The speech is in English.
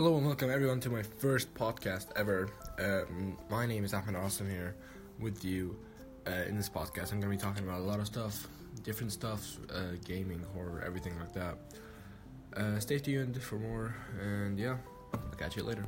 Hello and welcome everyone to my first podcast ever. Um, my name is Ahmed Awesome here with you uh, in this podcast. I'm going to be talking about a lot of stuff, different stuff, uh, gaming, horror, everything like that. Uh, stay tuned for more, and yeah, I'll catch you later.